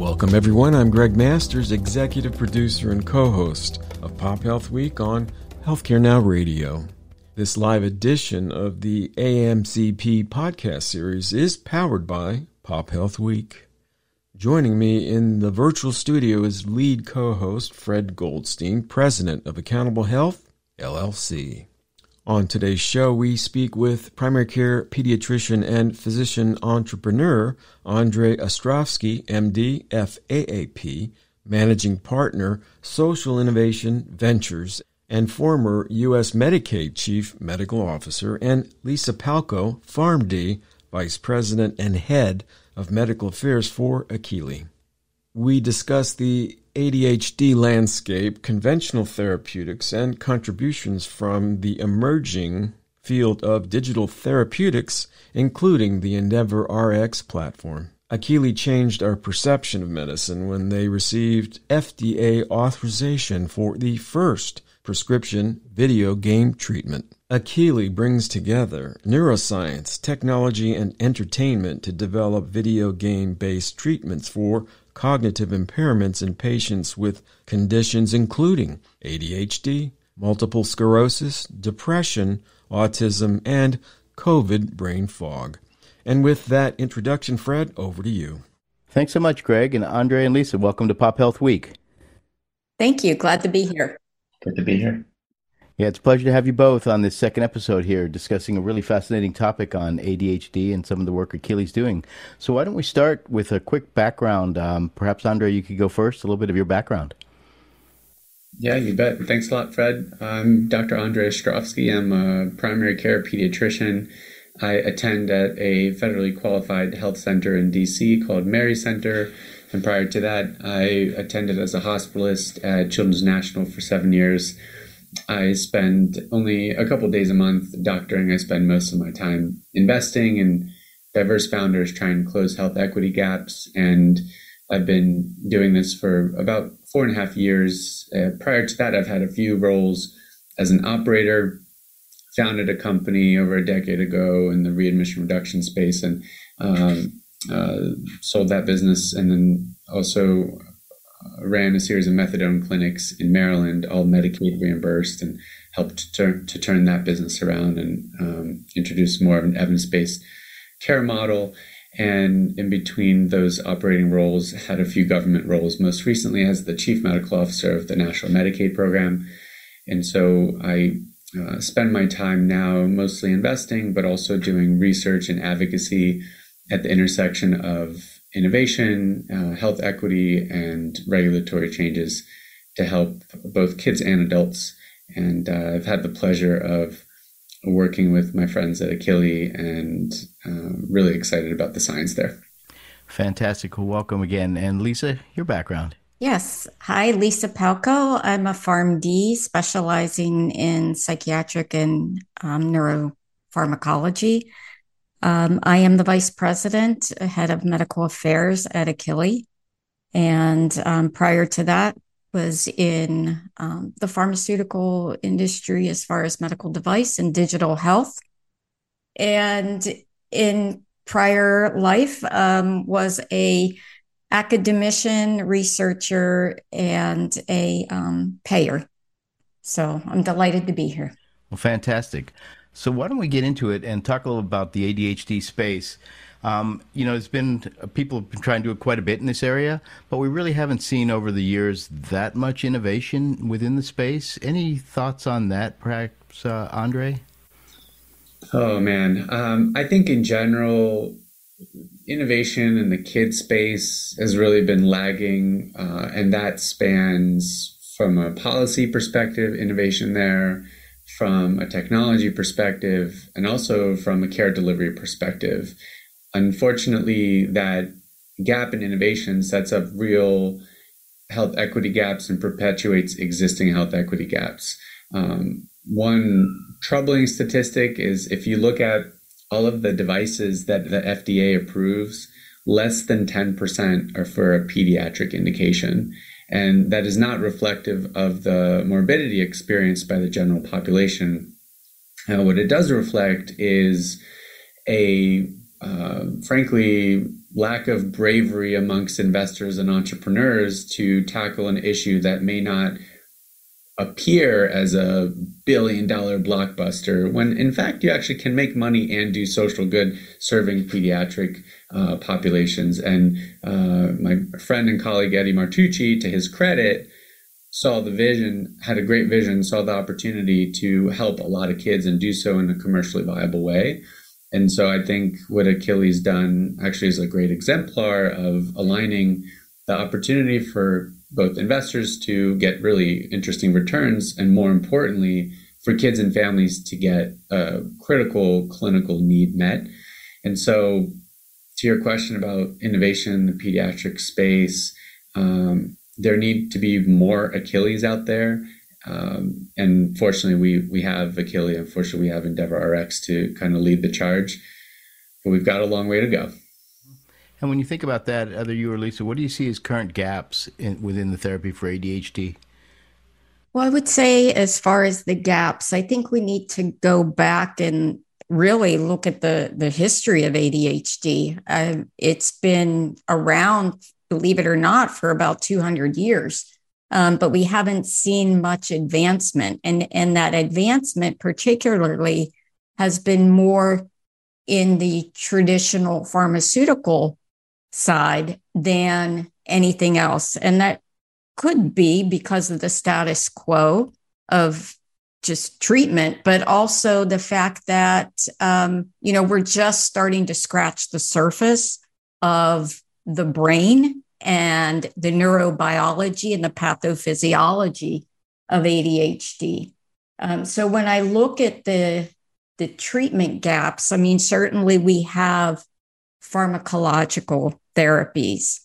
Welcome, everyone. I'm Greg Masters, executive producer and co host of Pop Health Week on Healthcare Now Radio. This live edition of the AMCP podcast series is powered by Pop Health Week. Joining me in the virtual studio is lead co host Fred Goldstein, president of Accountable Health, LLC. On today's show, we speak with primary care pediatrician and physician entrepreneur Andrey Ostrovsky, MD, FAAP, managing partner, Social Innovation Ventures, and former U.S. Medicaid Chief Medical Officer, and Lisa Palko, PharmD, Vice President and Head of Medical Affairs for Akili. We discuss the ADHD landscape, conventional therapeutics, and contributions from the emerging field of digital therapeutics, including the EndeavorRx platform. Akili changed our perception of medicine when they received FDA authorization for the first prescription video game treatment. Akili brings together neuroscience, technology, and entertainment to develop video game based treatments for cognitive impairments in patients with conditions including ADHD, multiple sclerosis, depression, autism, and COVID brain fog. And with that introduction, Fred, over to you. Thanks so much, Greg. And Andrey and Lisa, welcome to Pop Health Week. Thank you. Glad to be here. Good to be here. Yeah, it's a pleasure to have you both on this second episode here discussing a really fascinating topic on ADHD and some of the work Akili's doing. So, why don't we start with a quick background? Um, perhaps, Andrey, you could go first, a little bit of your background. Yeah, you bet. Thanks a lot, Fred. I'm Dr. Andrey Ostrovsky. I'm a primary care pediatrician. I attend at a federally qualified health center in DC called Mary Center. And prior to that, I attended as a hospitalist at Children's National for seven years I spend only a couple days a month doctoring. I spend most of my time investing in diverse founders trying to close health equity gaps. And I've been doing this for about four and a half years. Uh, prior to that, I've had a few roles as an operator, founded a company over a decade ago in the readmission reduction space and um, uh, sold that business. And then also ran a series of methadone clinics in Maryland, all Medicaid reimbursed, and helped to, to turn that business around and um, introduce more of an evidence based care model. And in between those operating roles, had a few government roles, most recently as the chief medical officer of the National Medicaid Program. And so I uh, spend my time now mostly investing, but also doing research and advocacy at the intersection of innovation, uh, health equity, and regulatory changes to help both kids and adults. And uh, I've had the pleasure of working with my friends at Akili and uh, really excited about the science there. Fantastic. Well, welcome again. And Lisa, your background. Yes. Hi, Lisa Palko. I'm a PharmD specializing in psychiatric and um, neuropharmacology. Um, I am the vice president, head of medical affairs at Akili. And um, prior to that, was in um, the pharmaceutical industry as far as medical device and digital health. And in prior life, um, was a academician, researcher, and a um, payer. So I'm delighted to be here. Well, fantastic. So why don't we get into it and talk a little about the ADHD space? Um, you know, there's been people have been trying to do it quite a bit in this area, but we really haven't seen over the years that much innovation within the space. Any thoughts on that, perhaps, uh, Andrey? Oh man, um, I think in general, innovation in the kid space has really been lagging, uh, and that spans from a policy perspective, innovation there from a technology perspective and also from a care delivery perspective. Unfortunately, that gap in innovation sets up real health equity gaps and perpetuates existing health equity gaps. Um, one troubling statistic is if you look at all of the devices that the FDA approves, less than 10% are for a pediatric indication. And that is not reflective of the morbidity experienced by the general population. Uh, what it does reflect is a, uh, frankly, lack of bravery amongst investors and entrepreneurs to tackle an issue that may not appear as a billion dollar blockbuster when in fact you actually can make money and do social good serving pediatric uh, populations. And uh, my friend and colleague eddie martucci to his credit saw the vision had a great vision saw the opportunity to help a lot of kids and do so in a commercially viable way. And so I think what Akili's done actually is a great exemplar of aligning the opportunity for both investors to get really interesting returns and more importantly for kids and families to get a critical clinical need met. And so to your question about innovation in the pediatric space, um, there need to be more Akilis out there. Um, and fortunately, we we have Akili. Unfortunately, we have EndeavorRx to kind of lead the charge. But we've got a long way to go. And when you think about that, either you or Lisa, what do you see as current gaps in, within the therapy for ADHD? Well, I would say, as far as the gaps, I think we need to go back and really look at the the history of ADHD. Uh, it's been around, believe it or not, for about 200 years um, but we haven't seen much advancement. And, and that advancement, particularly, has been more in the traditional pharmaceutical side than anything else. And that could be because of the status quo of just treatment, but also the fact that, um, you know, we're just starting to scratch the surface of the brain and the neurobiology and the pathophysiology of ADHD. Um, so when I look at the the treatment gaps, I mean, certainly we have pharmacological therapies,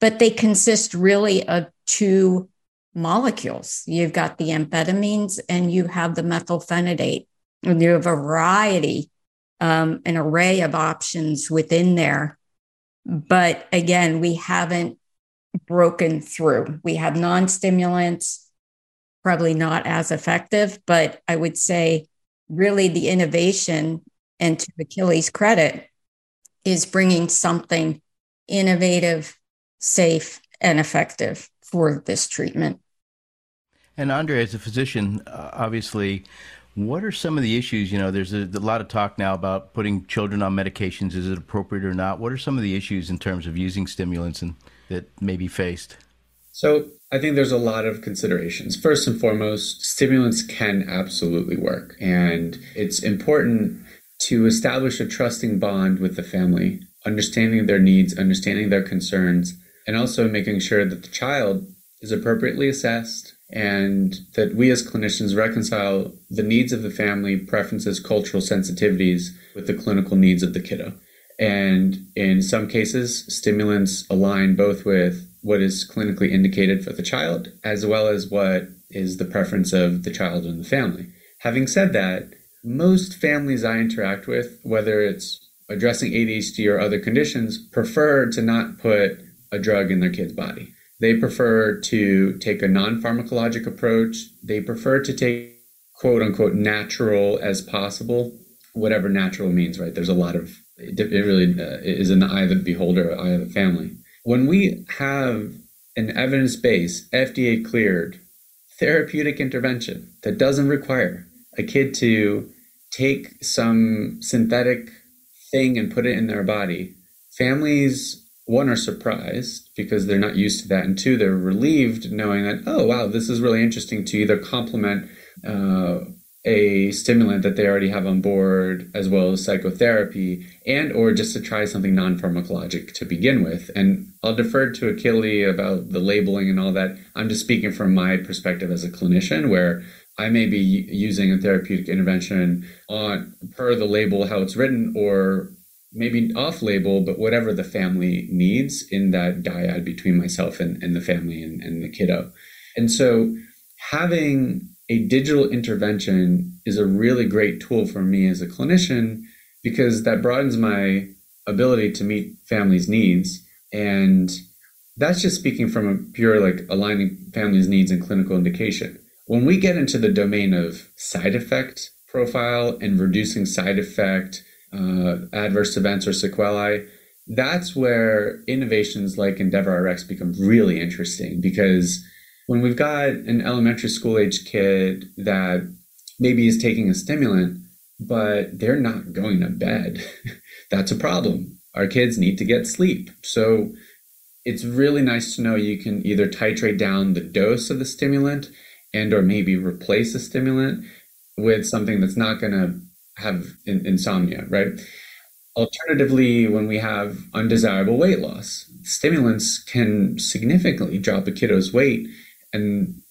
but they consist really of two molecules. You've got the amphetamines and you have the methylphenidate, and you have a variety, um, an array of options within there but again, we haven't broken through. We have non stimulants, probably not as effective, but I would say really the innovation, and to Akili's credit, is bringing something innovative, safe, and effective for this treatment. And Andrey, as a physician, uh, obviously, what are some of the issues? You know, there's a, a, lot of talk now about putting children on medications. Is it appropriate or not? What are some of the issues in terms of using stimulants and that may be faced? So I think there's a lot of considerations. First and foremost, stimulants can absolutely work. And it's important to establish a trusting bond with the family, understanding their needs, understanding their concerns, and also making sure that the child is appropriately assessed and that we as clinicians reconcile the needs of the family, preferences, cultural sensitivities with the clinical needs of the kiddo. And in some cases, stimulants align both with what is clinically indicated for the child as well as what is the preference of the child and the family. Having said that, most families I interact with, whether it's addressing ADHD or other conditions, prefer to not put a drug in their kid's body. They prefer to take a non pharmacologic approach. They prefer to take quote unquote natural as possible, whatever natural means, right? There's a lot of, it really uh, is in the eye of the beholder, eye of the family. When we have an evidence based, FDA cleared therapeutic intervention that doesn't require a kid to take some synthetic thing and put it in their body, families one are surprised because they're not used to that and two they're relieved knowing that oh wow this is really interesting to either complement uh, a stimulant that they already have on board as well as psychotherapy and or just to try something non-pharmacologic to begin with. And i'll defer to Akili about the labeling and all that. I'm just speaking from my perspective as a clinician where I may be using a therapeutic intervention on per the label how it's written or maybe off label, but whatever the family needs in that dyad between myself and, and the family and, and the kiddo. And so having a digital intervention is a really great tool for me as a clinician because that broadens my ability to meet families' needs. And that's just speaking from a pure like aligning families' needs and clinical indication. When we get into the domain of side effect profile and reducing side effect uh, adverse events or sequelae, that's where innovations like EndeavorRx become really interesting because when we've got an elementary school age kid that maybe is taking a stimulant, but they're not going to bed, that's a problem. Our kids need to get sleep. So it's really nice to know you can either titrate down the dose of the stimulant and or maybe replace a stimulant with something that's not going to have in- insomnia, right? Alternatively, when we have undesirable weight loss, stimulants can significantly drop a kiddo's weight, and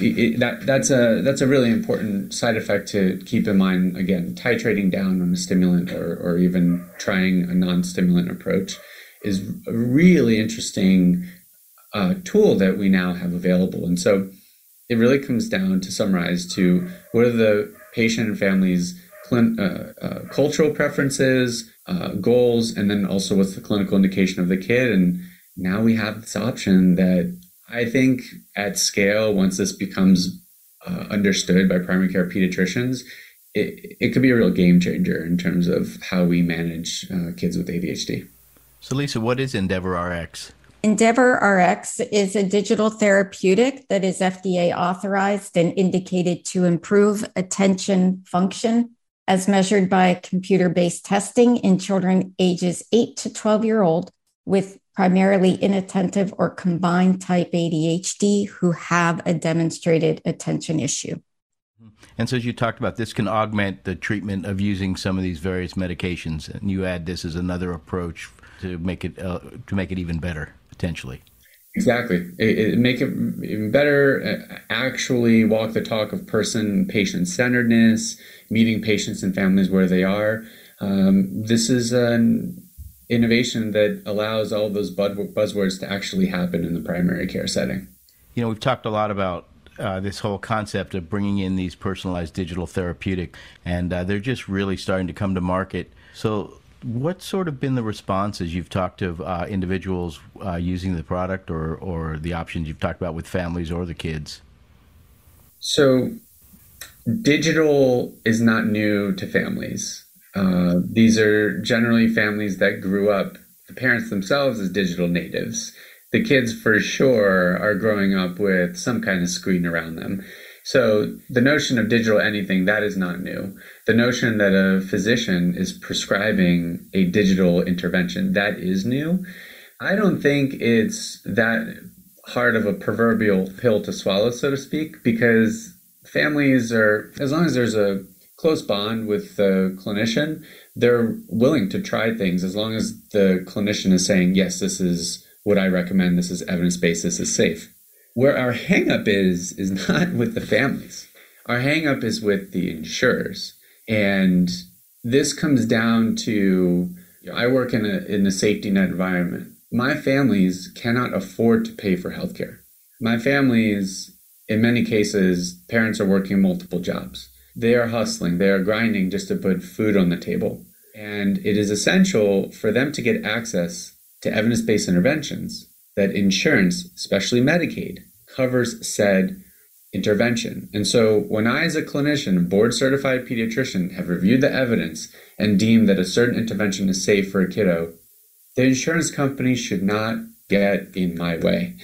it, that that's a that's a really important side effect to keep in mind. Again, titrating down on a stimulant or or even trying a non-stimulant approach is a really interesting uh, tool that we now have available, and so it really comes down to summarize to what are the patient and families' uh, uh, cultural preferences, uh, goals, and then also what's the clinical indication of the kid. And now we have this option that I think at scale, once this becomes uh, understood by primary care pediatricians, it, it could be a real game changer in terms of how we manage uh, kids with ADHD. So, Lisa, what is EndeavorRx is a digital therapeutic that is FDA authorized and indicated to improve attention function as measured by computer based testing in children ages 8 to 12 year old with primarily inattentive or combined type ADHD who have a demonstrated attention issue. And so, as you talked about, this can augment the treatment of using some of these various medications, and you add this as another approach to make it uh, to make it even better potentially. Exactly. It, it make it even better. Uh, actually, walk the talk of person patient centeredness, meeting patients and families where they are. Um, this is an innovation that allows all those buzzwords to actually happen in the primary care setting. You know, we've talked a lot about uh, this whole concept of bringing in these personalized digital therapeutic, and uh, they're just really starting to come to market. So, What's sort of been the response as you've talked to uh, individuals uh, using the product or, or the options you've talked about with families or the kids? So, digital is not new to families. Uh, these are generally families that grew up, the parents themselves as digital natives. The kids, for sure, are growing up with some kind of screen around them. So the notion of digital anything, that is not new. The notion that a physician is prescribing a digital intervention, that is new. I don't think it's that hard of a proverbial pill to swallow, so to speak, because families are, as long as there's a close bond with the clinician, they're willing to try things as long as the clinician is saying, yes, this is what I recommend, this is evidence based, this is safe. Where our hangup is, is not with the families. Our hangup is with the insurers. And this comes down to you know, I work in a, in a safety net environment. My families cannot afford to pay for healthcare. My families, in many cases, parents are working multiple jobs. They are hustling, they are grinding just to put food on the table. And it is essential for them to get access to evidence based interventions that insurance, especially Medicaid, covers said intervention. And so when I, as a clinician, board certified pediatrician, have reviewed the evidence and deemed that a certain intervention is safe for a kiddo, the insurance company should not get in my way.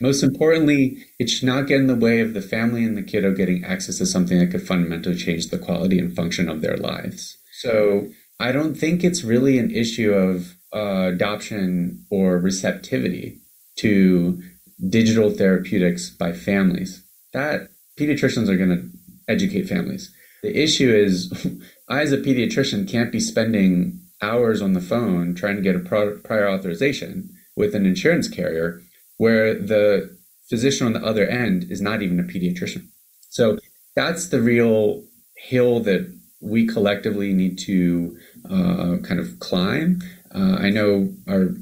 Most importantly, it should not get in the way of the family and the kiddo getting access to something that could fundamentally change the quality and function of their lives. So I don't think it's really an issue of uh, adoption or receptivity to digital therapeutics by families. That pediatricians are going to educate families. The issue is, I as a pediatrician can't be spending hours on the phone trying to get a prior authorization with an insurance carrier where the physician on the other end is not even a pediatrician. So that's the real hill that we collectively need to uh, kind of climb. Uh, I know our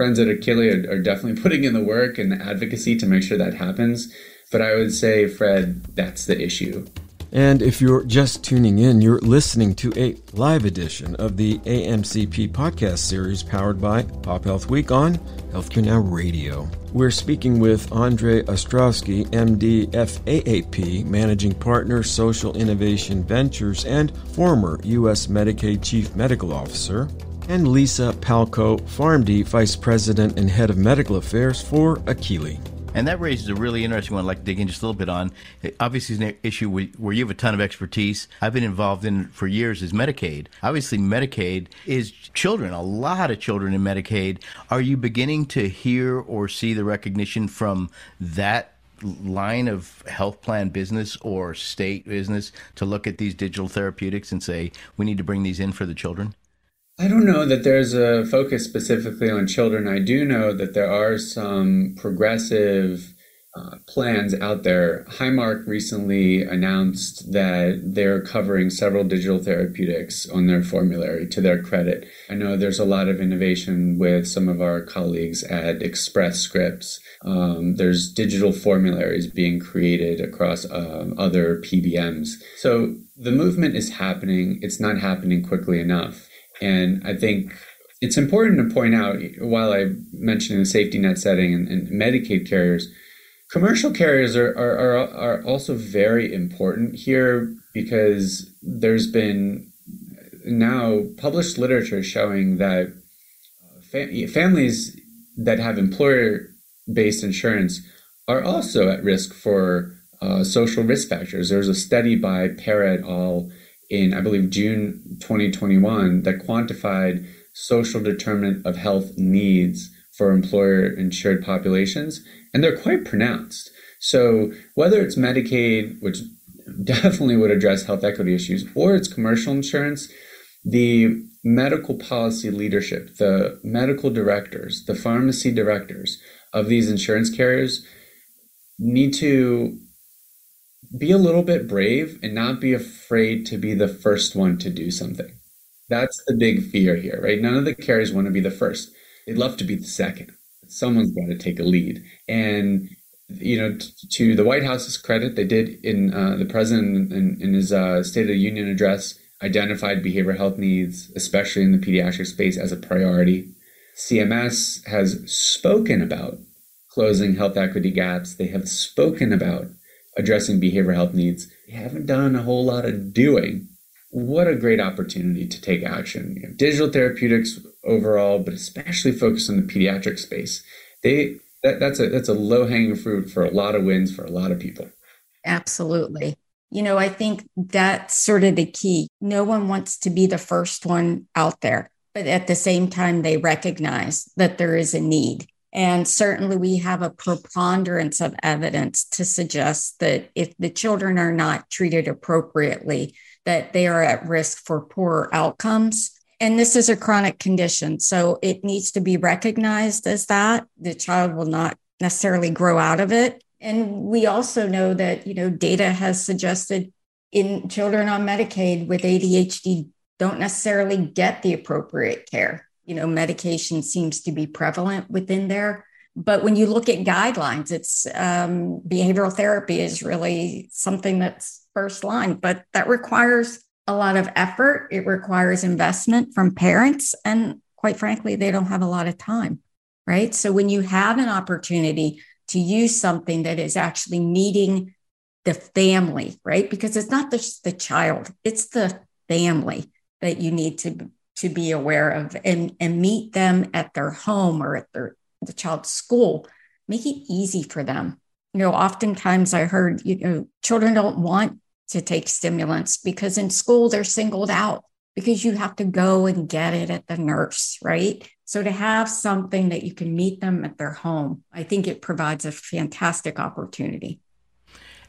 friends at Akili are, are definitely putting in the work and the advocacy to make sure that happens. But I would say, Fred, that's the issue. And if you're just tuning in, you're listening to a live edition of the AMCP podcast series powered by Pop Health Week on Healthcare Now Radio. We're speaking with Andrey Ostrovsky, MD, FAAP, Managing Partner, Social Innovation Ventures, and former U.S. Medicaid Chief Medical Officer, and Lisa Palko, PharmD Vice President and Head of Medical Affairs for Akili. And that raises a really interesting one I'd like to dig in just a little bit on. Obviously, it's an issue where you have a ton of expertise. I've been involved in for years is Medicaid. Obviously, Medicaid is children, a lot of children in Medicaid. Are you beginning to hear or see the recognition from that line of health plan business or state business to look at these digital therapeutics and say, we need to bring these in for the children? I don't know that there's a focus specifically on children. I do know that there are some progressive uh, plans out there. Highmark recently announced that they're covering several digital therapeutics on their formulary to their credit. I know there's a lot of innovation with some of our colleagues at Express Scripts. Um, there's digital formularies being created across um, other PBMs. So the movement is happening. It's not happening quickly enough. And I think it's important to point out, while I mentioned the safety net setting and, and Medicaid carriers, commercial carriers are, are, are, are also very important here because there's been now published literature showing that fa- families that have employer based insurance are also at risk for uh, social risk factors. There's a study by Pera et al in, I believe, June 2021 that quantified social determinant of health needs for employer insured populations, and they're quite pronounced. So, whether it's Medicaid, which definitely would address health equity issues, or it's commercial insurance, the medical policy leadership, the medical directors, the pharmacy directors of these insurance carriers need to be a little bit brave and not be afraid to be the first one to do something. That's the big fear here, right? None of the carriers want to be the first. They'd love to be the second. Someone's got to take a lead. And, you know, t- to the White House's credit, they did in uh, the president in, in his uh, State of the Union address identified behavioral health needs, especially in the pediatric space, as a priority. CMS has spoken about closing health equity gaps. They have spoken about addressing behavioral health needs. They haven't done a whole lot of doing. What a great opportunity to take action. You know, digital therapeutics overall, but especially focused on the pediatric space. They that, that's a that's a low hanging fruit for a lot of wins for a lot of people. Absolutely. You know, I think that's sort of the key. No one wants to be the first one out there, but at the same time, they recognize that there is a need. And certainly, we have a preponderance of evidence to suggest that if the children are not treated appropriately, that they are at risk for poorer outcomes. And this is a chronic condition, so it needs to be recognized as that. The child will not necessarily grow out of it. And we also know that, you know, data has suggested in children on Medicaid with ADHD don't necessarily get the appropriate care you know, medication seems to be prevalent within there. But when you look at guidelines, it's um, behavioral therapy is really something that's first line, but that requires a lot of effort. It requires investment from parents. And quite frankly, they don't have a lot of time, right? So when you have an opportunity to use something that is actually meeting the family, right? Because it's not just the child, it's the family that you need to to be aware of and, and meet them at their home or at their the child's school. Make it easy for them. You know, oftentimes I heard, you know, children don't want to take stimulants because in school they're singled out because you have to go and get it at the nurse, right? So to have something that you can meet them at their home, I think it provides a fantastic opportunity.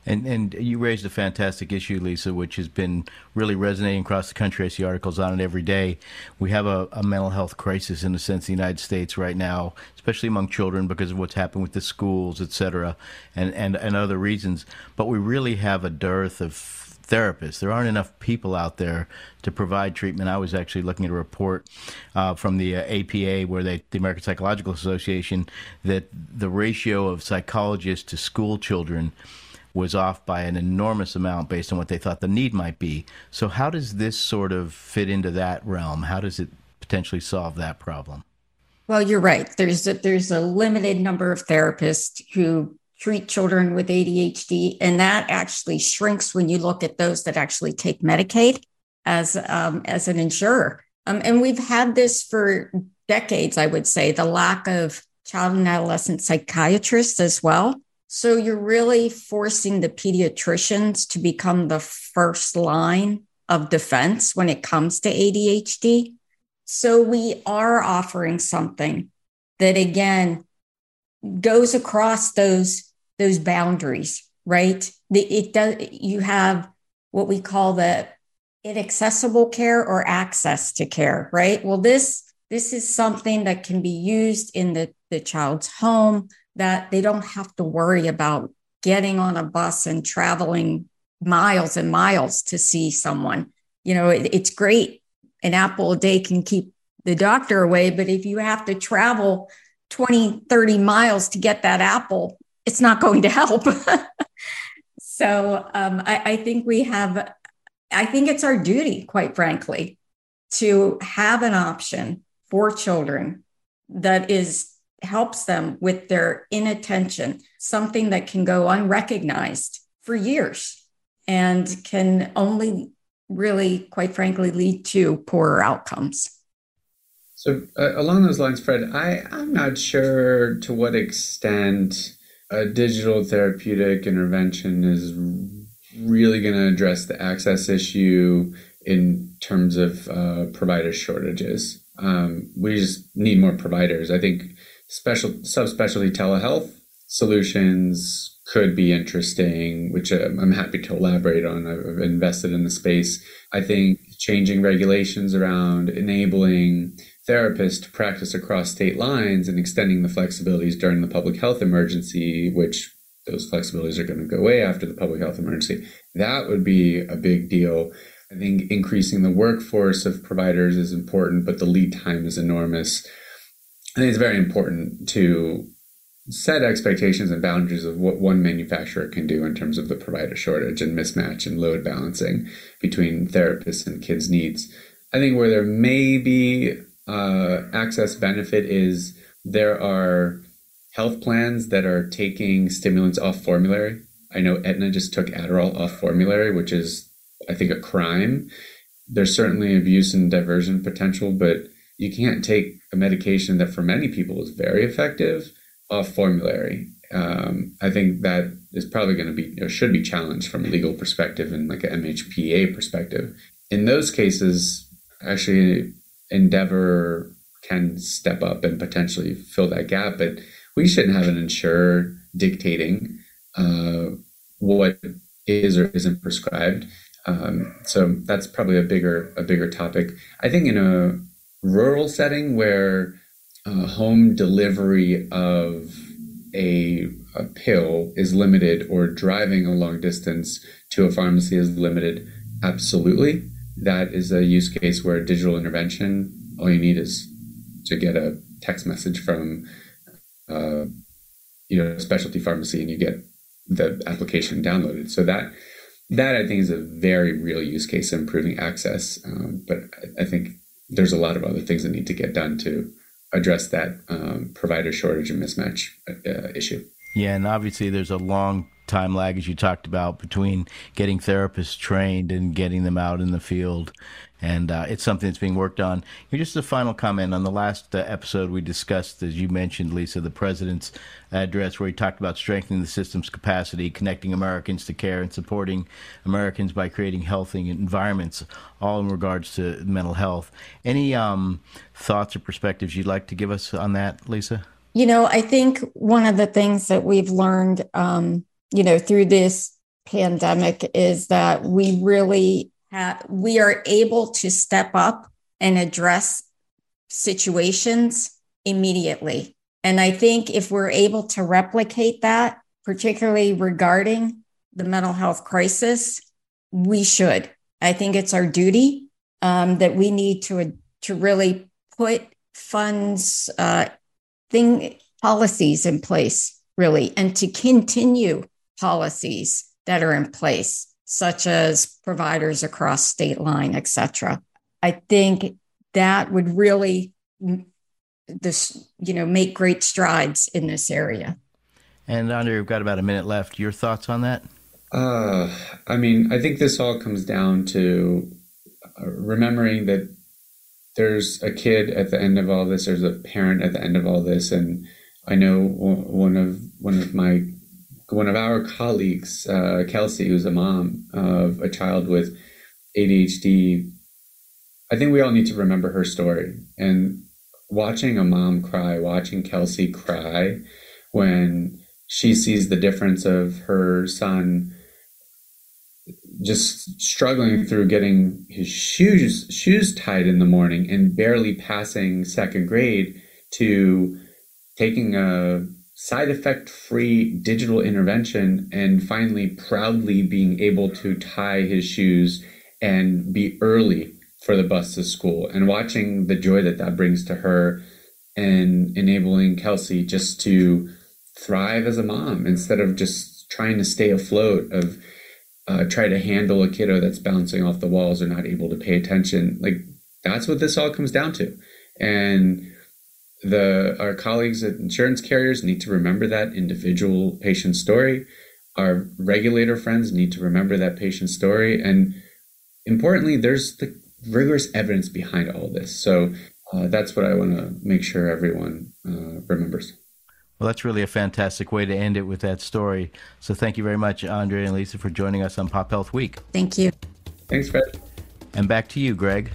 And and you raised a fantastic issue, Lisa, which has been really resonating across the country. I see articles on it every day. We have a, a mental health crisis in a sense in the United States right now, especially among children because of what's happened with the schools, et cetera, and, and, and other reasons. But we really have a dearth of therapists. There aren't enough people out there to provide treatment. I was actually looking at a report uh, from the uh, APA, where they, the American Psychological Association, that the ratio of psychologists to school children was off by an enormous amount based on what they thought the need might be. So, how does this sort of fit into that realm? How does it potentially solve that problem? Well, you're right. There's a, there's a limited number of therapists who treat children with ADHD, and that actually shrinks when you look at those that actually take Medicaid as um, as an insurer. Um, and we've had this for decades, I would say, the lack of child and adolescent psychiatrists as well. So you're really forcing the pediatricians to become the first line of defense when it comes to ADHD. So we are offering something that again goes across those those boundaries, right? It does you have what we call the inaccessible care or access to care, right? Well, this this is something that can be used in the, the child's home that they don't have to worry about getting on a bus and traveling miles and miles to see someone. You know, it, it's great. An apple a day can keep the doctor away, but if you have to travel 20, 30 miles to get that apple, it's not going to help. so um, I, I think we have, I think it's our duty, quite frankly, to have an option for children that is helps them with their inattention, something that can go unrecognized for years and can only really, quite frankly, lead to poorer outcomes. So, uh, along those lines, Fred, I, I'm not sure to what extent a digital therapeutic intervention is really going to address the access issue in terms of uh, provider shortages. Um, we just need more providers. I think special subspecialty telehealth solutions could be interesting, which um, I'm happy to elaborate on. I've invested in the space. I think changing regulations around enabling therapists to practice across state lines and extending the flexibilities during the public health emergency, which those flexibilities are going to go away after the public health emergency, that would be a big deal. I think increasing the workforce of providers is important, but the lead time is enormous. I think it's very important to set expectations and boundaries of what one manufacturer can do in terms of the provider shortage and mismatch and load balancing between therapists and kids' needs. I think where there may be uh, access benefit is there are health plans that are taking stimulants off formulary. I know Aetna just took Adderall off formulary, which is I think, a crime. There's certainly abuse and diversion potential, but you can't take a medication that for many people is very effective off formulary. Um, I think that is probably going to be or should be challenged from a legal perspective and like an MHPA perspective. In those cases, actually, Endeavor can step up and potentially fill that gap, but we shouldn't have an insurer dictating uh, what is or isn't prescribed. Um, so that's probably a bigger a bigger topic. I think in a rural setting where uh, home delivery of a, a pill is limited or driving a long distance to a pharmacy is limited, absolutely. That is a use case where digital intervention, all you need is to get a text message from uh, you know a specialty pharmacy and you get the application downloaded. So that that I think is a very real use case of improving access. Um, but I, I, think there's a lot of other things that need to get done to address that um, provider shortage and mismatch uh, issue. Yeah, and obviously there's a long time lag, as you talked about, between getting therapists trained and getting them out in the field. And uh, it's something that's being worked on. Just a final comment on the last uh, episode we discussed, as you mentioned, Lisa, the president's address, where he talked about strengthening the system's capacity, connecting Americans to care, and supporting Americans by creating healthy environments, all in regards to mental health. Any um, thoughts or perspectives you'd like to give us on that, Lisa? You know, I think one of the things that we've learned, um, you know, through this pandemic is that we really have, we are able to step up and address situations immediately. And I think if we're able to replicate that, particularly regarding the mental health crisis, we should. I think it's our duty um, that we need to to really put funds, uh, thing policies in place, really, and to continue policies that are in place, such as providers across state line, et cetera. I think that would really this you know make great strides in this area. And Andrey, we've got about a minute left. Your thoughts on that? Uh, I mean, I think this all comes down to uh, remembering that there's a kid at the end of all this. There's a parent at the end of all this, and I know one of one of my one of our colleagues, uh, Kelsey, who's a mom of a child with ADHD. I think we all need to remember her story and watching a mom cry, watching Kelsey cry when she sees the difference of her son just struggling through getting his shoes shoes tied in the morning and barely passing second grade to taking a side effect free digital intervention and finally proudly being able to tie his shoes and be early for the bus to school and watching the joy that that brings to her and enabling Kelsey just to thrive as a mom instead of just trying to stay afloat of uh, try to handle a kiddo that's bouncing off the walls or not able to pay attention. Like that's what this all comes down to. And the our colleagues at insurance carriers need to remember that individual patient story our regulator friends need to remember that patient story and importantly there's the rigorous evidence behind all this so uh, that's what i want to make sure everyone uh, remembers well, that's really a fantastic way to end it with that story. So thank you very much, Andrey and Lisa, for joining us on Pop Health Week. Thank you. Thanks, Fred. And back to you, Greg.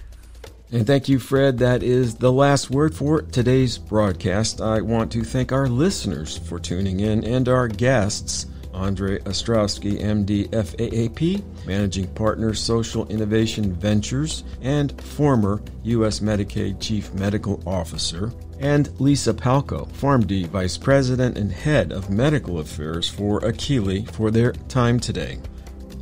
And thank you, Fred. That is the last word for today's broadcast. I want to thank our listeners for tuning in and our guests. Andrey Ostrovsky, MD, FAAP, Managing Partner, Social Innovation Ventures, and former U.S. Medicaid Chief Medical Officer, and Lisa Palko, PharmD Vice President and Head of Medical Affairs for Akili, for their time today.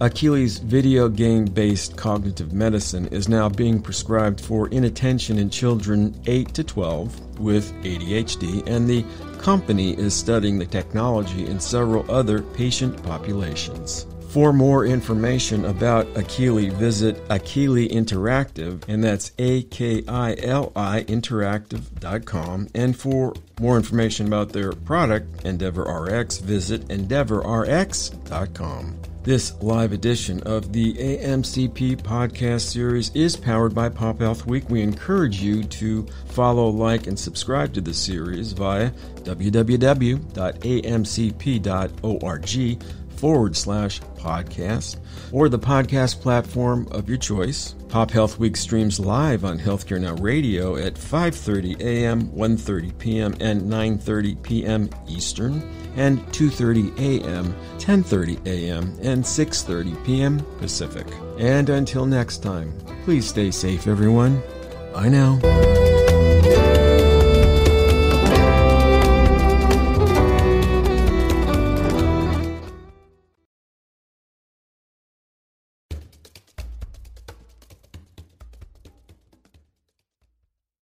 Akili's video game based cognitive medicine is now being prescribed for inattention in children 8 to 12 with ADHD, and the company is studying the technology in several other patient populations. For more information about Akili, visit Akili Interactive, and that's A K I L I Interactive.com. And for more information about their product, Endeavor EndeavorRx, visit EndeavorRx.com. This live edition of the AMCP podcast series is powered by Pop Health Week. We encourage you to follow, like, and subscribe to the series via www.amcp.org forward slash podcast or the podcast platform of your choice. Pop Health Week streams live on Healthcare Now Radio at 5:30 a.m., 1:30 p.m., and 9:30 p.m. Eastern, and 2:30 a.m., 10:30 a.m., and 6:30 p.m. Pacific. And until next time, please stay safe everyone. Bye now.